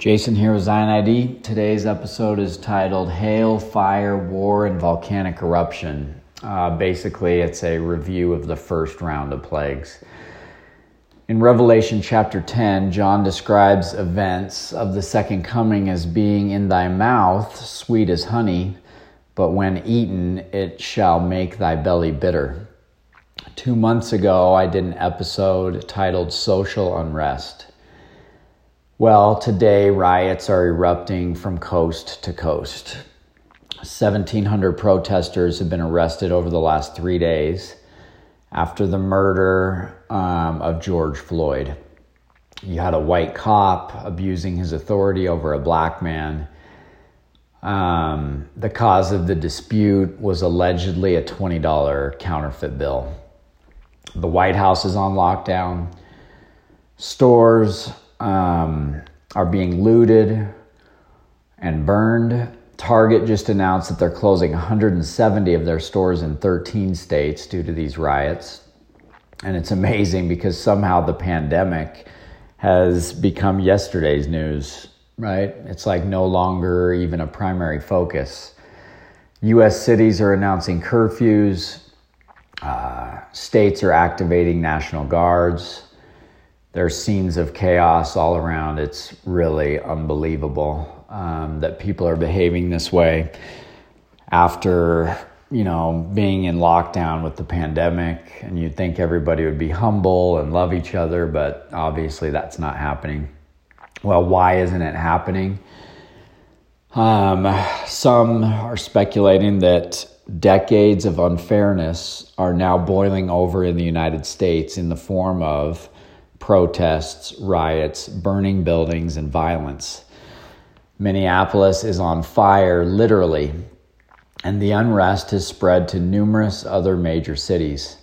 Jason here with Zion ID. Today's episode is titled Hail, Fire, War, and Volcanic Eruption. Uh, basically, it's a review of the first round of plagues. In Revelation chapter 10, John describes events of the second coming as being in thy mouth sweet as honey, but when eaten, it shall make thy belly bitter. Two months ago, I did an episode titled Social Unrest. Well, today riots are erupting from coast to coast. 1,700 protesters have been arrested over the last three days after the murder um, of George Floyd. You had a white cop abusing his authority over a black man. Um, the cause of the dispute was allegedly a $20 counterfeit bill. The White House is on lockdown. Stores um, are being looted and burned. Target just announced that they're closing 170 of their stores in 13 states due to these riots. And it's amazing because somehow the pandemic has become yesterday's news, right? It's like no longer even a primary focus. US cities are announcing curfews, uh, states are activating national guards there's scenes of chaos all around. It's really unbelievable um, that people are behaving this way after you know being in lockdown with the pandemic. And you'd think everybody would be humble and love each other, but obviously that's not happening. Well, why isn't it happening? Um, some are speculating that decades of unfairness are now boiling over in the United States in the form of protests, riots, burning buildings, and violence. Minneapolis is on fire, literally, and the unrest has spread to numerous other major cities.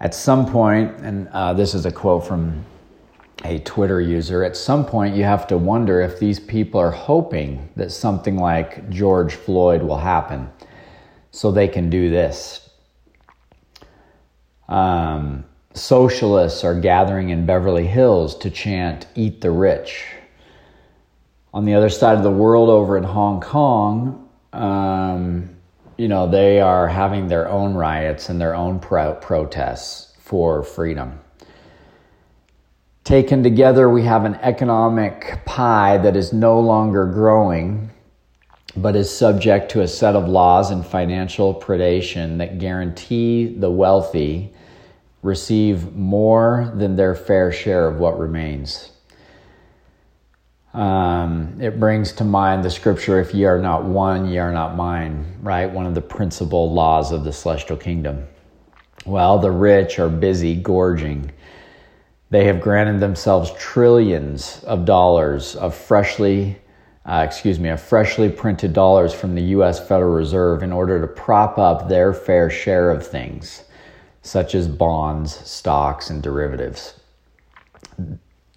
At some point, and uh, this is a quote from a Twitter user, at some point you have to wonder if these people are hoping that something like George Floyd will happen so they can do this. Um, socialists are gathering in Beverly Hills to chant, Eat the Rich. On the other side of the world, over in Hong Kong, um, you know, they are having their own riots and their own pro- protests for freedom. Taken together, we have an economic pie that is no longer growing, but is subject to a set of laws and financial predation that guarantee the wealthy receive more than their fair share of what remains. Um, it brings to mind the scripture, if ye are not one, ye are not mine, right? One of the principal laws of the celestial kingdom. Well, the rich are busy gorging. They have granted themselves trillions of dollars of freshly, uh, excuse me, of freshly printed dollars from the U.S. Federal Reserve in order to prop up their fair share of things such as bonds, stocks, and derivatives.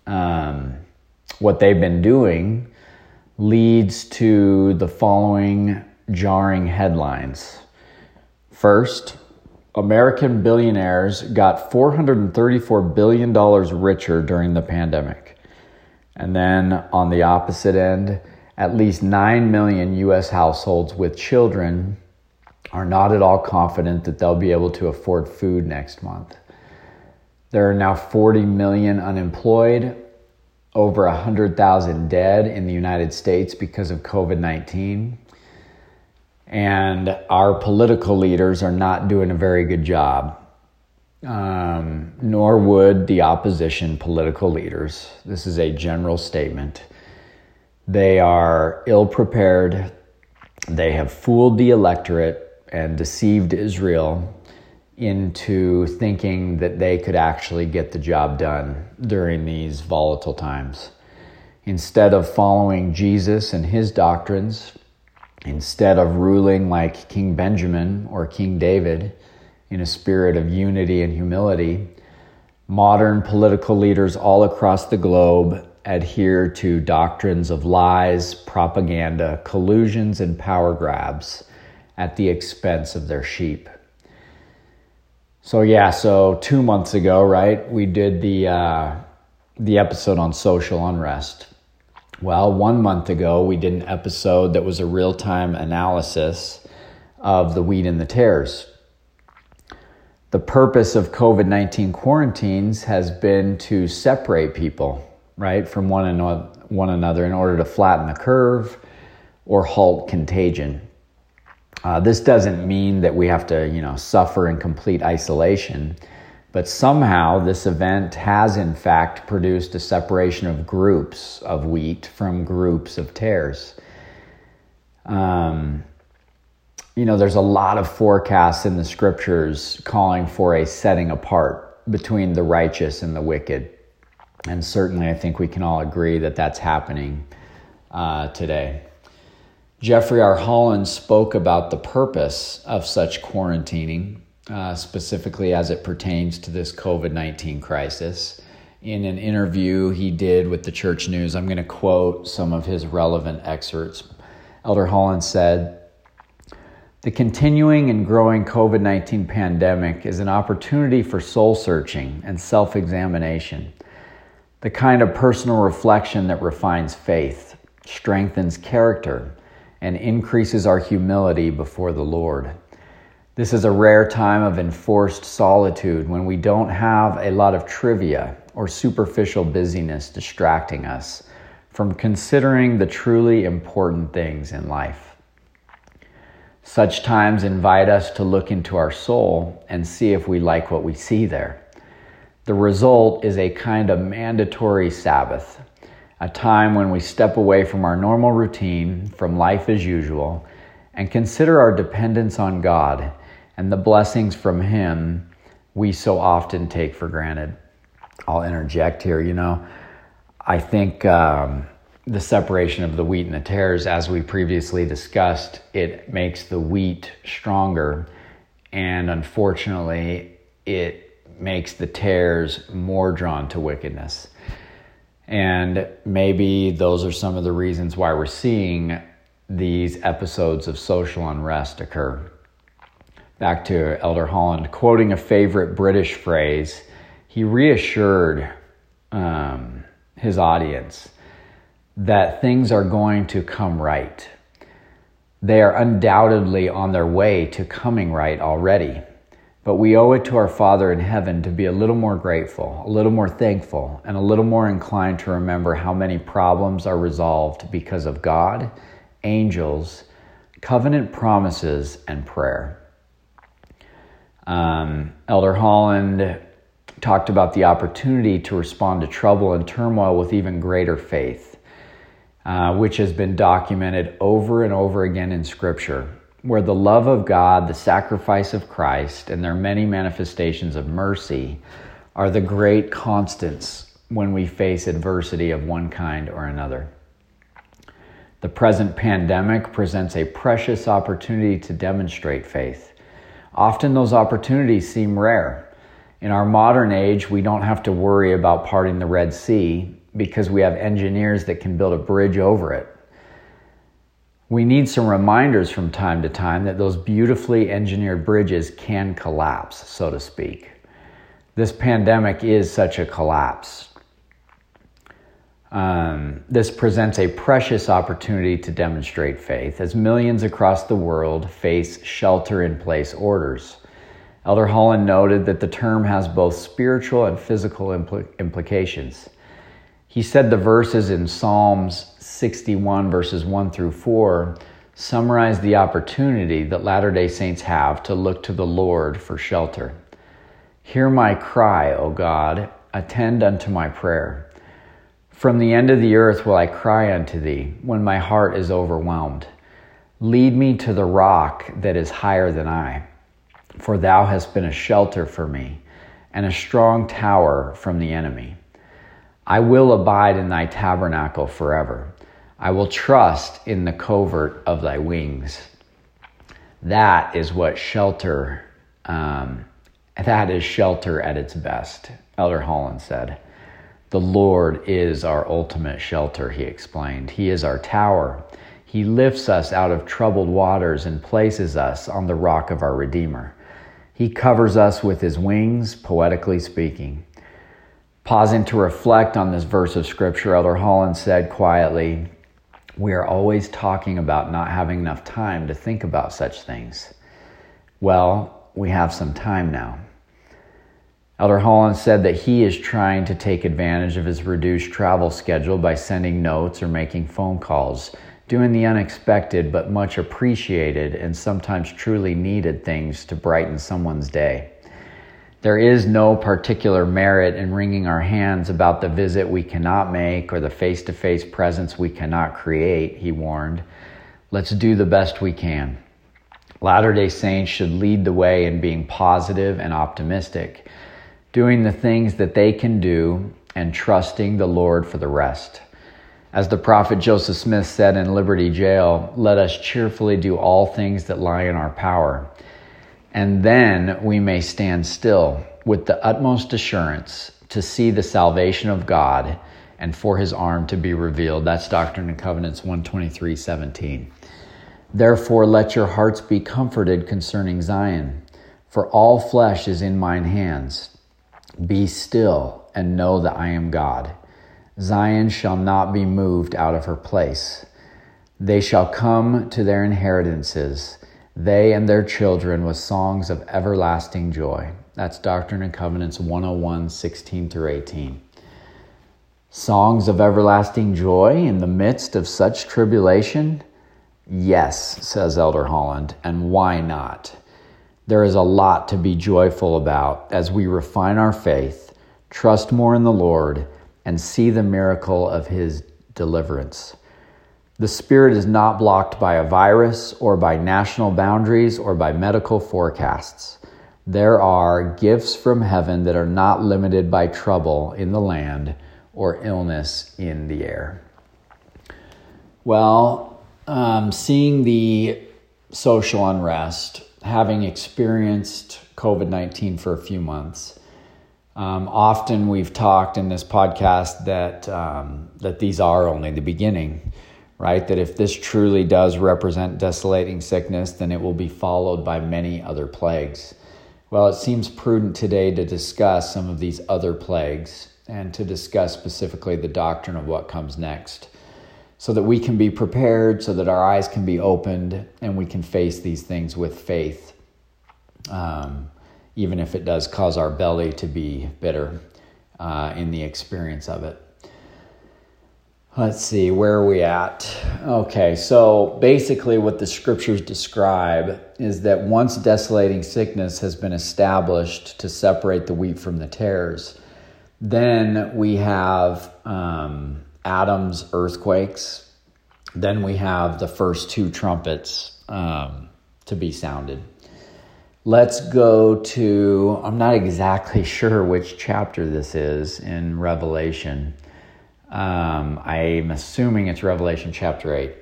Um, what they've been doing leads to the following jarring headlines. First, American billionaires got $434 billion richer during the pandemic. And then on the opposite end, at least 9 million US households with children are not at all confident that they'll be able to afford food next month. There are now 40 million unemployed, over 100,000 dead in the United States because of COVID 19. And our political leaders are not doing a very good job, um, nor would the opposition political leaders. This is a general statement. They are ill prepared, they have fooled the electorate and deceived Israel into thinking that they could actually get the job done during these volatile times. Instead of following Jesus and his doctrines, instead of ruling like King Benjamin or King David in a spirit of unity and humility, modern political leaders all across the globe adhere to doctrines of lies, propaganda, collusions, and power grabs at the expense of their sheep. So yeah, so two months ago, right, we did the uh, the episode on social unrest. Well, one month ago, we did an episode that was a real time analysis of the wheat and the tares. The purpose of COVID 19 quarantines has been to separate people, right, from one another, one another in order to flatten the curve or halt contagion. Uh, this doesn't mean that we have to, you know, suffer in complete isolation, but somehow this event has in fact produced a separation of groups of wheat from groups of tares. Um, you know, there's a lot of forecasts in the scriptures calling for a setting apart between the righteous and the wicked. And certainly, I think we can all agree that that's happening uh, today. Jeffrey R. Holland spoke about the purpose of such quarantining, uh, specifically as it pertains to this COVID 19 crisis. In an interview he did with the Church News, I'm going to quote some of his relevant excerpts. Elder Holland said, the continuing and growing COVID 19 pandemic is an opportunity for soul searching and self examination, the kind of personal reflection that refines faith, strengthens character, and increases our humility before the Lord. This is a rare time of enforced solitude when we don't have a lot of trivia or superficial busyness distracting us from considering the truly important things in life. Such times invite us to look into our soul and see if we like what we see there. The result is a kind of mandatory Sabbath, a time when we step away from our normal routine, from life as usual, and consider our dependence on God and the blessings from Him we so often take for granted. I'll interject here, you know, I think. Um, the separation of the wheat and the tares, as we previously discussed, it makes the wheat stronger. And unfortunately, it makes the tares more drawn to wickedness. And maybe those are some of the reasons why we're seeing these episodes of social unrest occur. Back to Elder Holland, quoting a favorite British phrase, he reassured um, his audience that things are going to come right. They are undoubtedly on their way to coming right already. But we owe it to our Father in heaven to be a little more grateful, a little more thankful, and a little more inclined to remember how many problems are resolved because of God, angels, covenant promises, and prayer. Um, Elder Holland talked about the opportunity to respond to trouble and turmoil with even greater faith. Uh, which has been documented over and over again in Scripture, where the love of God, the sacrifice of Christ, and their many manifestations of mercy are the great constants when we face adversity of one kind or another. The present pandemic presents a precious opportunity to demonstrate faith. Often those opportunities seem rare. In our modern age, we don't have to worry about parting the Red Sea because we have engineers that can build a bridge over it. We need some reminders from time to time that those beautifully engineered bridges can collapse, so to speak. This pandemic is such a collapse. Um, this presents a precious opportunity to demonstrate faith as millions across the world face shelter in place orders. Elder Holland noted that the term has both spiritual and physical impl- implications. He said the verses in Psalms 61, verses 1 through 4, summarize the opportunity that Latter day Saints have to look to the Lord for shelter. Hear my cry, O God, attend unto my prayer. From the end of the earth will I cry unto thee when my heart is overwhelmed. Lead me to the rock that is higher than I, for thou hast been a shelter for me and a strong tower from the enemy. I will abide in thy tabernacle forever. I will trust in the covert of thy wings. That is what shelter, um, that is shelter at its best, Elder Holland said. The Lord is our ultimate shelter, he explained. He is our tower. He lifts us out of troubled waters and places us on the rock of our Redeemer. He covers us with his wings, poetically speaking. Pausing to reflect on this verse of scripture, Elder Holland said quietly, We are always talking about not having enough time to think about such things. Well, we have some time now. Elder Holland said that he is trying to take advantage of his reduced travel schedule by sending notes or making phone calls, doing the unexpected but much appreciated and sometimes truly needed things to brighten someone's day. There is no particular merit in wringing our hands about the visit we cannot make or the face to face presence we cannot create, he warned. Let's do the best we can. Latter day Saints should lead the way in being positive and optimistic doing the things that they can do, and trusting the Lord for the rest. As the prophet Joseph Smith said in Liberty Jail, let us cheerfully do all things that lie in our power. And then we may stand still with the utmost assurance to see the salvation of God and for his arm to be revealed. That's Doctrine and Covenants 123 17. Therefore, let your hearts be comforted concerning Zion, for all flesh is in mine hands. Be still and know that I am God. Zion shall not be moved out of her place. They shall come to their inheritances, they and their children, with songs of everlasting joy. That's Doctrine and Covenants 101, 16 through 18. Songs of everlasting joy in the midst of such tribulation? Yes, says Elder Holland, and why not? There is a lot to be joyful about as we refine our faith, trust more in the Lord, and see the miracle of His deliverance. The Spirit is not blocked by a virus or by national boundaries or by medical forecasts. There are gifts from heaven that are not limited by trouble in the land or illness in the air. Well, um, seeing the social unrest having experienced COVID 19 for a few months, um, often we've talked in this podcast that, um, that these are only the beginning, right? That if this truly does represent desolating sickness, then it will be followed by many other plagues. Well, it seems prudent today to discuss some of these other plagues and to discuss specifically the doctrine of what comes next so that we can be prepared, so that our eyes can be opened, and we can face these things with faith, um, even if it does cause our belly to be bitter uh, in the experience of it. Let's see, where are we at? Okay, so basically, what the scriptures describe is that once desolating sickness has been established to separate the wheat from the tares, then we have. Um, Adam's earthquakes. Then we have the first two trumpets um, to be sounded. Let's go to, I'm not exactly sure which chapter this is in Revelation. Um, I'm assuming it's Revelation chapter 8.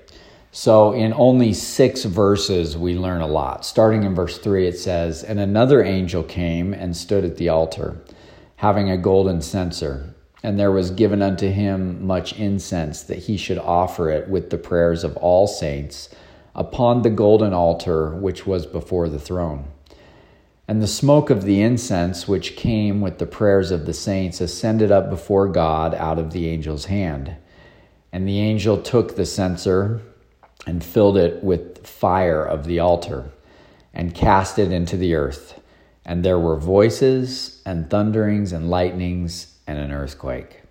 So, in only six verses, we learn a lot. Starting in verse 3, it says, And another angel came and stood at the altar, having a golden censer and there was given unto him much incense that he should offer it with the prayers of all saints upon the golden altar which was before the throne. And the smoke of the incense which came with the prayers of the saints ascended up before God out of the angel's hand. And the angel took the censer and filled it with fire of the altar and cast it into the earth. And there were voices and thunderings and lightnings and an earthquake.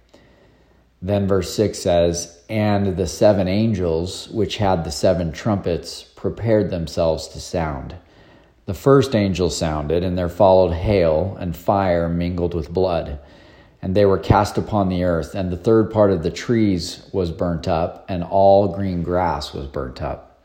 Then verse 6 says, And the seven angels, which had the seven trumpets, prepared themselves to sound. The first angel sounded, and there followed hail and fire mingled with blood. And they were cast upon the earth, and the third part of the trees was burnt up, and all green grass was burnt up.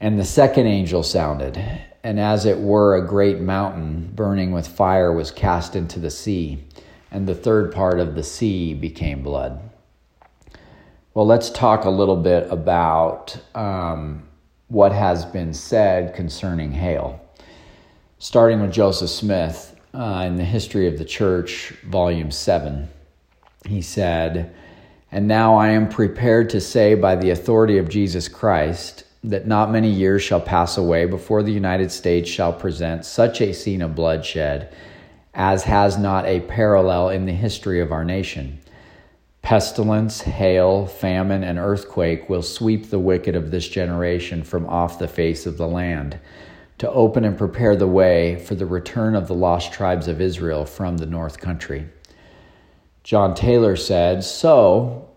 And the second angel sounded, and as it were a great mountain burning with fire was cast into the sea and the third part of the sea became blood. Well, let's talk a little bit about um, what has been said concerning hail. Starting with Joseph Smith uh, in the History of the Church, Volume 7, he said, And now I am prepared to say by the authority of Jesus Christ that not many years shall pass away before the United States shall present such a scene of bloodshed as has not a parallel in the history of our nation. Pestilence, hail, famine, and earthquake will sweep the wicked of this generation from off the face of the land, to open and prepare the way for the return of the lost tribes of Israel from the north country. John Taylor said, So,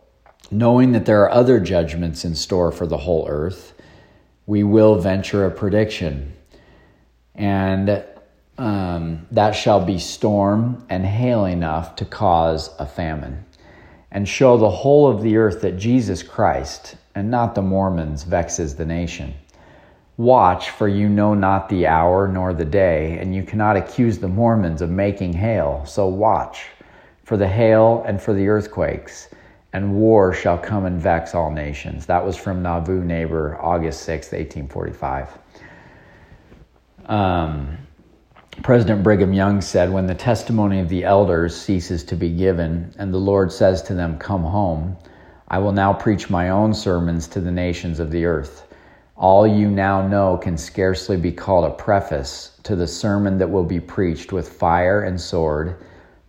knowing that there are other judgments in store for the whole earth, we will venture a prediction. And um, that shall be storm and hail enough to cause a famine and show the whole of the earth that Jesus Christ, and not the Mormons, vexes the nation. Watch, for you know not the hour nor the day, and you cannot accuse the Mormons of making hail. So watch for the hail and for the earthquakes, and war shall come and vex all nations. That was from Nauvoo Neighbor, August 6, 1845. Um, President Brigham Young said, When the testimony of the elders ceases to be given, and the Lord says to them, Come home, I will now preach my own sermons to the nations of the earth. All you now know can scarcely be called a preface to the sermon that will be preached with fire and sword,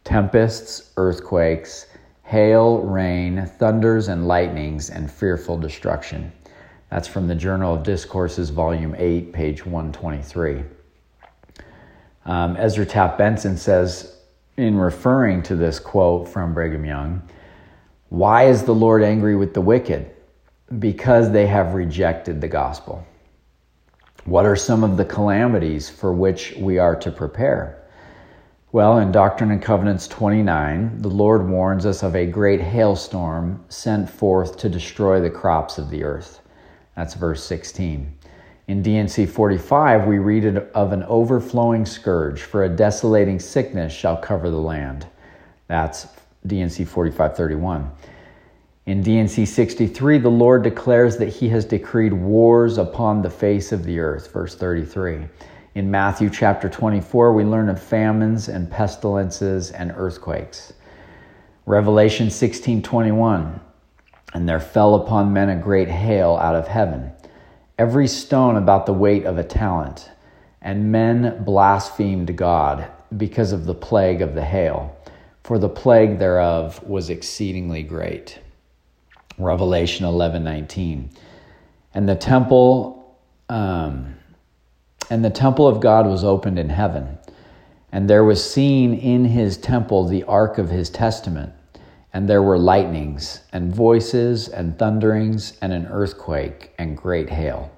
tempests, earthquakes, hail, rain, thunders and lightnings, and fearful destruction. That's from the Journal of Discourses, Volume 8, page 123. Um, Ezra Taft Benson says, in referring to this quote from Brigham Young, why is the Lord angry with the wicked? Because they have rejected the gospel. What are some of the calamities for which we are to prepare? Well, in Doctrine and Covenants 29, the Lord warns us of a great hailstorm sent forth to destroy the crops of the earth. That's verse 16. In D&C 45, we read of an overflowing scourge, for a desolating sickness shall cover the land. That's D&C 4531. In D&C 63, the Lord declares that he has decreed wars upon the face of the earth, verse 33. In Matthew chapter 24, we learn of famines and pestilences and earthquakes. Revelation 16:21, and there fell upon men a great hail out of heaven every stone about the weight of a talent. And men blasphemed God because of the plague of the hail, for the plague thereof was exceedingly great. Revelation 11 19. And the temple, um, and the temple of God was opened in heaven, and there was seen in his temple the ark of his testament and there were lightnings, and voices, and thunderings, and an earthquake, and great hail.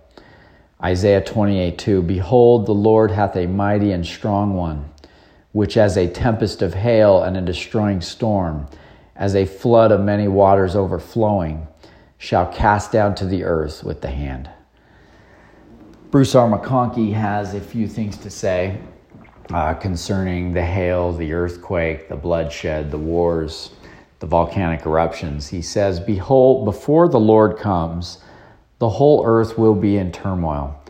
Isaiah 28 2 Behold, the Lord hath a mighty and strong one, which as a tempest of hail and a destroying storm, as a flood of many waters overflowing, shall cast down to the earth with the hand. Bruce R. McConkie has a few things to say uh, concerning the hail, the earthquake, the bloodshed, the wars the volcanic eruptions. He says, Behold, before the Lord comes, the whole earth will be in turmoil.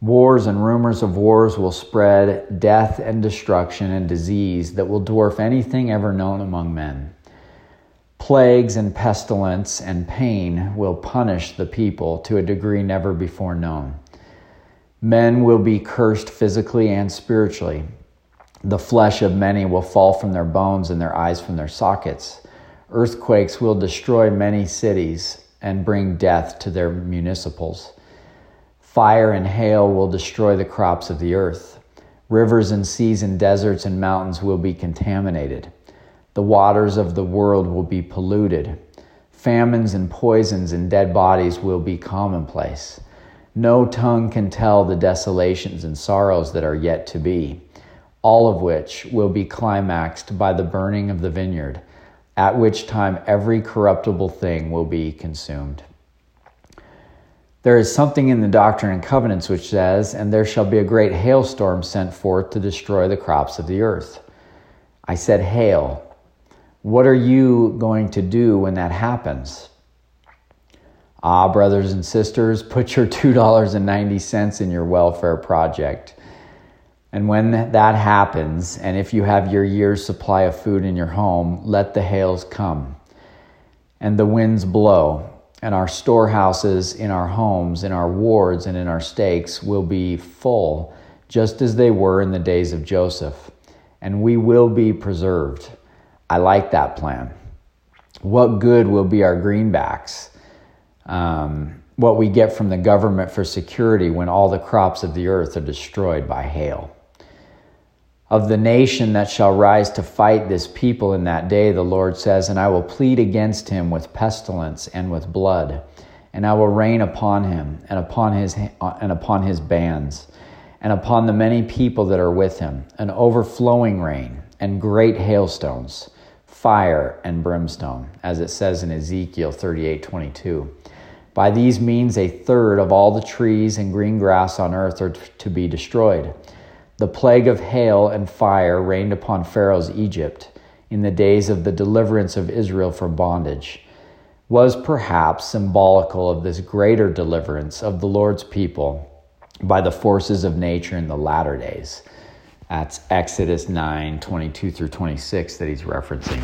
Wars and rumors of wars will spread, death and destruction and disease that will dwarf anything ever known among men. Plagues and pestilence and pain will punish the people to a degree never before known. Men will be cursed physically and spiritually. The flesh of many will fall from their bones and their eyes from their sockets. Earthquakes will destroy many cities and bring death to their municipals. Fire and hail will destroy the crops of the earth. Rivers and seas and deserts and mountains will be contaminated. The waters of the world will be polluted. Famines and poisons and dead bodies will be commonplace. No tongue can tell the desolations and sorrows that are yet to be, all of which will be climaxed by the burning of the vineyard at which time every corruptible thing will be consumed. There is something in the Doctrine and Covenants which says, And there shall be a great hailstorm sent forth to destroy the crops of the earth. I said, Hail. What are you going to do when that happens? Ah, brothers and sisters, put your $2.90 in your welfare project. And when that happens, and if you have your year's supply of food in your home, let the hails come and the winds blow, and our storehouses in our homes, in our wards, and in our stakes will be full, just as they were in the days of Joseph. and we will be preserved. I like that plan. What good will be our greenbacks? Um, what we get from the government for security when all the crops of the earth are destroyed by hail. Of the nation that shall rise to fight this people in that day, the Lord says, and I will plead against him with pestilence and with blood, and I will rain upon him and upon his and upon his bands, and upon the many people that are with him, an overflowing rain and great hailstones, fire and brimstone, as it says in Ezekiel 38:22. By these means, a third of all the trees and green grass on earth are to be destroyed. The plague of hail and fire rained upon Pharaoh's Egypt in the days of the deliverance of Israel from bondage was perhaps symbolical of this greater deliverance of the Lord's people by the forces of nature in the latter days. That's Exodus 9 22 through 26 that he's referencing.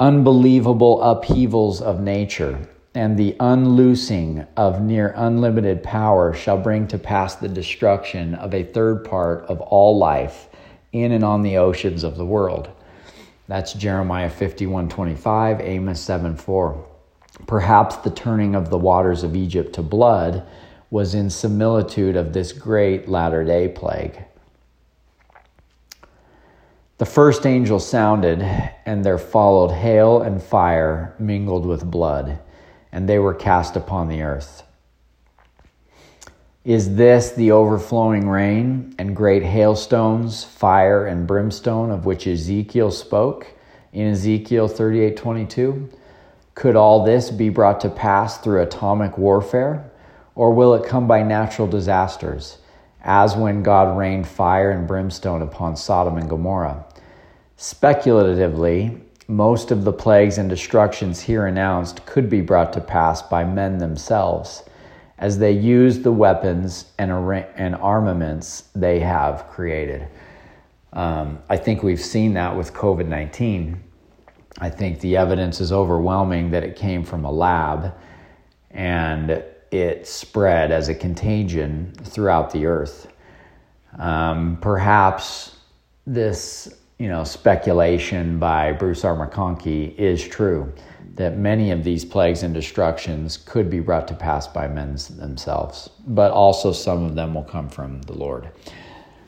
Unbelievable upheavals of nature and the unloosing of near unlimited power shall bring to pass the destruction of a third part of all life in and on the oceans of the world. That's Jeremiah 51:25, Amos 7 4. Perhaps the turning of the waters of Egypt to blood was in similitude of this great latter-day plague. The first angel sounded, and there followed hail and fire mingled with blood and they were cast upon the earth. Is this the overflowing rain and great hailstones, fire and brimstone of which Ezekiel spoke in Ezekiel 38:22? Could all this be brought to pass through atomic warfare, or will it come by natural disasters, as when God rained fire and brimstone upon Sodom and Gomorrah? Speculatively, most of the plagues and destructions here announced could be brought to pass by men themselves, as they use the weapons and, and armaments they have created. Um, I think we've seen that with COVID 19. I think the evidence is overwhelming that it came from a lab and it spread as a contagion throughout the earth. Um, perhaps this you know, speculation by Bruce R. McConkie is true that many of these plagues and destructions could be brought to pass by men themselves, but also some of them will come from the Lord.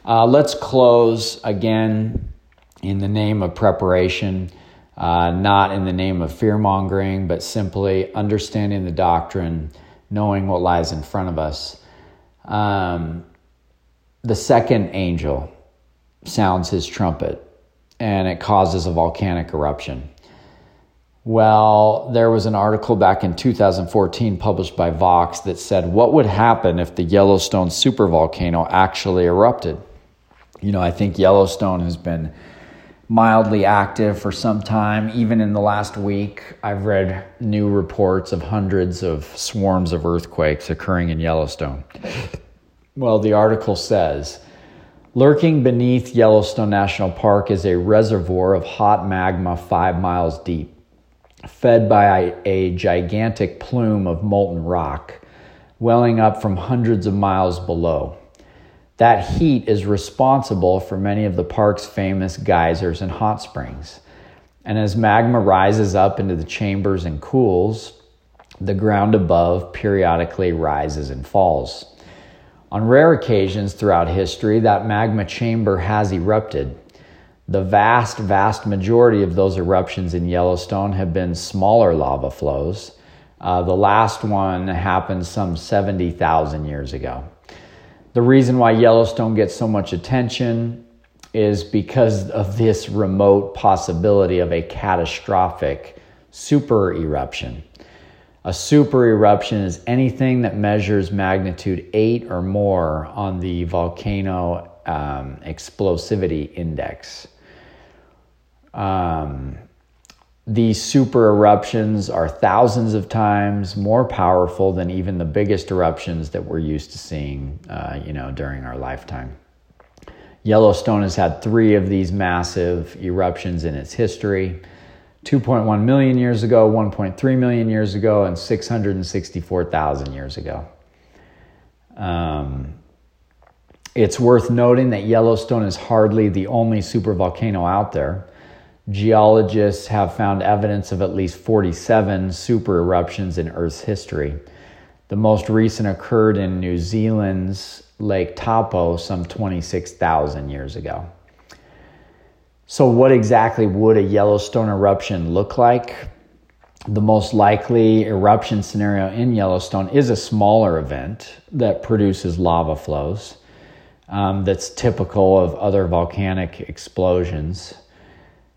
Uh, let's close again in the name of preparation, uh, not in the name of fear mongering, but simply understanding the doctrine, knowing what lies in front of us. Um, the second angel sounds his trumpet and it causes a volcanic eruption. Well, there was an article back in 2014 published by Vox that said, What would happen if the Yellowstone supervolcano actually erupted? You know, I think Yellowstone has been mildly active for some time. Even in the last week, I've read new reports of hundreds of swarms of earthquakes occurring in Yellowstone. Well, the article says, Lurking beneath Yellowstone National Park is a reservoir of hot magma five miles deep, fed by a, gigantic plume of molten rock welling up from hundreds of miles below. That heat is responsible for many of the park's famous geysers and hot springs. And as magma rises up into the chambers and cools, the ground above periodically rises and falls. On rare occasions throughout history, that magma chamber has erupted. The vast, vast majority of those eruptions in Yellowstone have been smaller lava flows. Uh, the last one happened some 70,000 years ago. The reason why Yellowstone gets so much attention is because of this remote possibility of a catastrophic super eruption. A super eruption is anything that measures magnitude 8 or more on the volcano um, explosivity index. Um, these super eruptions are thousands of times more powerful than even the biggest eruptions that we're used to seeing, uh, you know, during our lifetime. Yellowstone has had three of these massive eruptions in its history. 2.1 million years ago, 1.3 million years ago, and 664,000 years ago. Um, It's worth noting that Yellowstone is hardly the only supervolcano out there. Geologists have found evidence of at least 47 super eruptions in Earth's history. The most recent occurred in New Zealand's Lake Taupo some 26,000 years ago. So, what exactly would a Yellowstone eruption look like? The most likely eruption scenario in Yellowstone is a smaller event that produces lava flows um, that's typical of other volcanic explosions.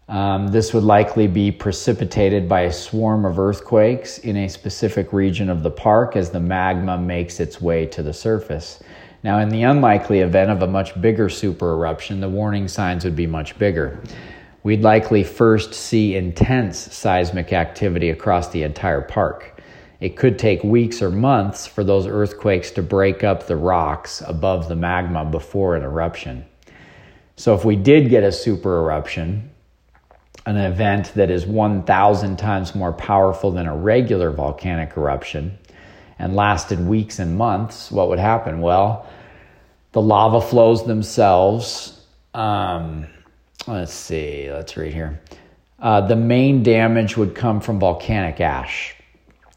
Um, this would likely be precipitated by a swarm of earthquakes in a specific region of the park as the magma makes its way to the surface. Now, in the unlikely event of a much bigger super eruption, the warning signs would be much bigger. We'd likely first see intense seismic activity across the entire park. It could take weeks or months for those earthquakes to break up the rocks above the magma before an eruption. So, if we did get a super eruption, an event that is 1,000 times more powerful than a regular volcanic eruption and lasted weeks and months, what would happen? Well, the lava flows themselves. Um, let's see, let's read here. Uh, the main damage would come from volcanic ash,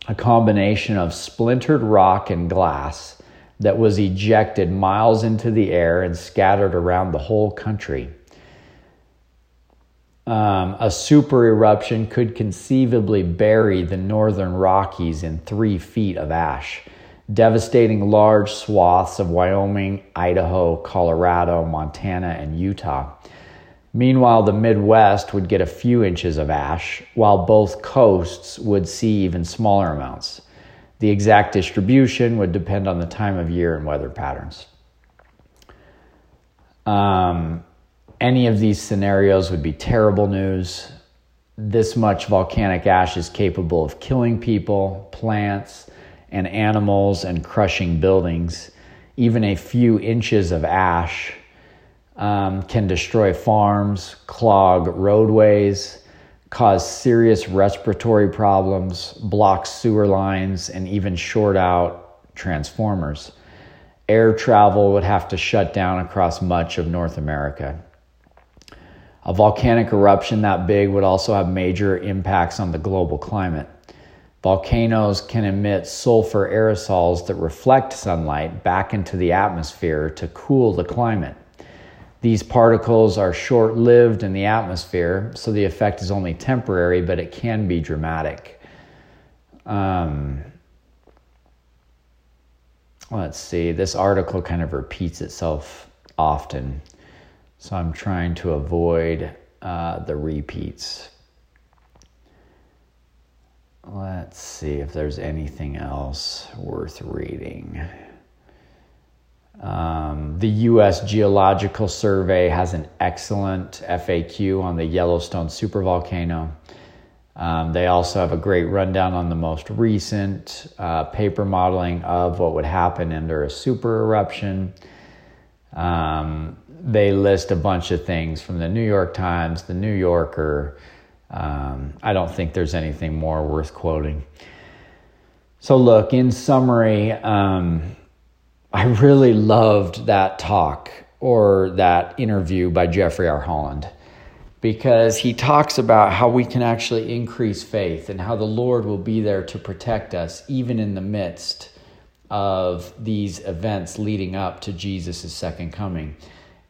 a combination of splintered rock and glass that was ejected miles into the air and scattered around the whole country um, a super eruption could conceivably bury the northern Rockies in three feet of ash, devastating large swaths of Wyoming, Idaho, Colorado, Montana, and Utah. Meanwhile, the Midwest would get a few inches of ash, while both coasts would see even smaller amounts. The exact distribution would depend on the time of year and weather patterns. Um, any of these scenarios would be terrible news. This much volcanic ash is capable of killing people, plants, and animals and crushing buildings. Even a few inches of ash um, can destroy farms, clog roadways, cause serious respiratory problems, block sewer lines, and even short out transformers. Air travel would have to shut down across much of North America. A volcanic eruption that big would also have major impacts on the global climate. Volcanoes can emit sulfur aerosols that reflect sunlight back into the atmosphere to cool the climate. These particles are short lived in the atmosphere, so the effect is only temporary, but it can be dramatic. Um, let's see, this article kind of repeats itself often. So I'm trying to avoid uh, the repeats. Let's see if there's anything else worth reading. Um, the U.S. Geological Survey has an excellent FAQ on the Yellowstone supervolcano. Um, they also have a great rundown on the most recent uh, paper modeling of what would happen under a super eruption. Um, they list a bunch of things from the New York Times, the New Yorker. Um, I don't think there's anything more worth quoting. So, look, in summary, um, I really loved that talk or that interview by Jeffrey R. Holland because he talks about how we can actually increase faith and how the Lord will be there to protect us even in the midst of these events leading up to Jesus' second coming.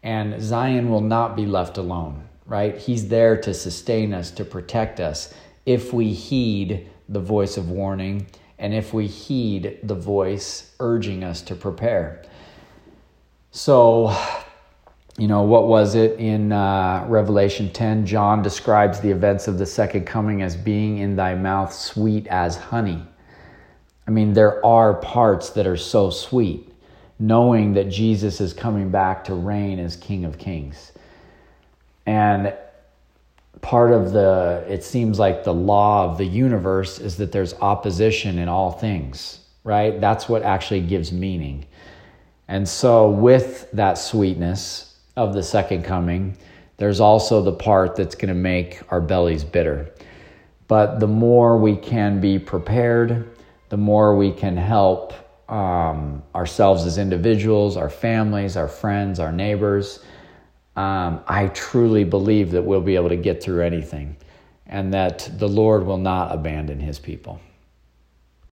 And Zion will not be left alone, right? He's there to sustain us, to protect us, if we heed the voice of warning and if we heed the voice urging us to prepare. So, you know, what was it in uh, Revelation 10? John describes the events of the second coming as being in thy mouth sweet as honey. I mean, there are parts that are so sweet knowing that Jesus is coming back to reign as King of Kings. And part of the, it seems like the law of the universe is that there's opposition in all things, right? That's what actually gives meaning. And so, with that sweetness of the second coming, there's also the part that's going to make our bellies bitter. But the more we can be prepared, the more we can help um, ourselves as individuals, our families, our friends, our neighbors, um, I truly believe that we'll be able to get through anything and that the Lord will not abandon his people.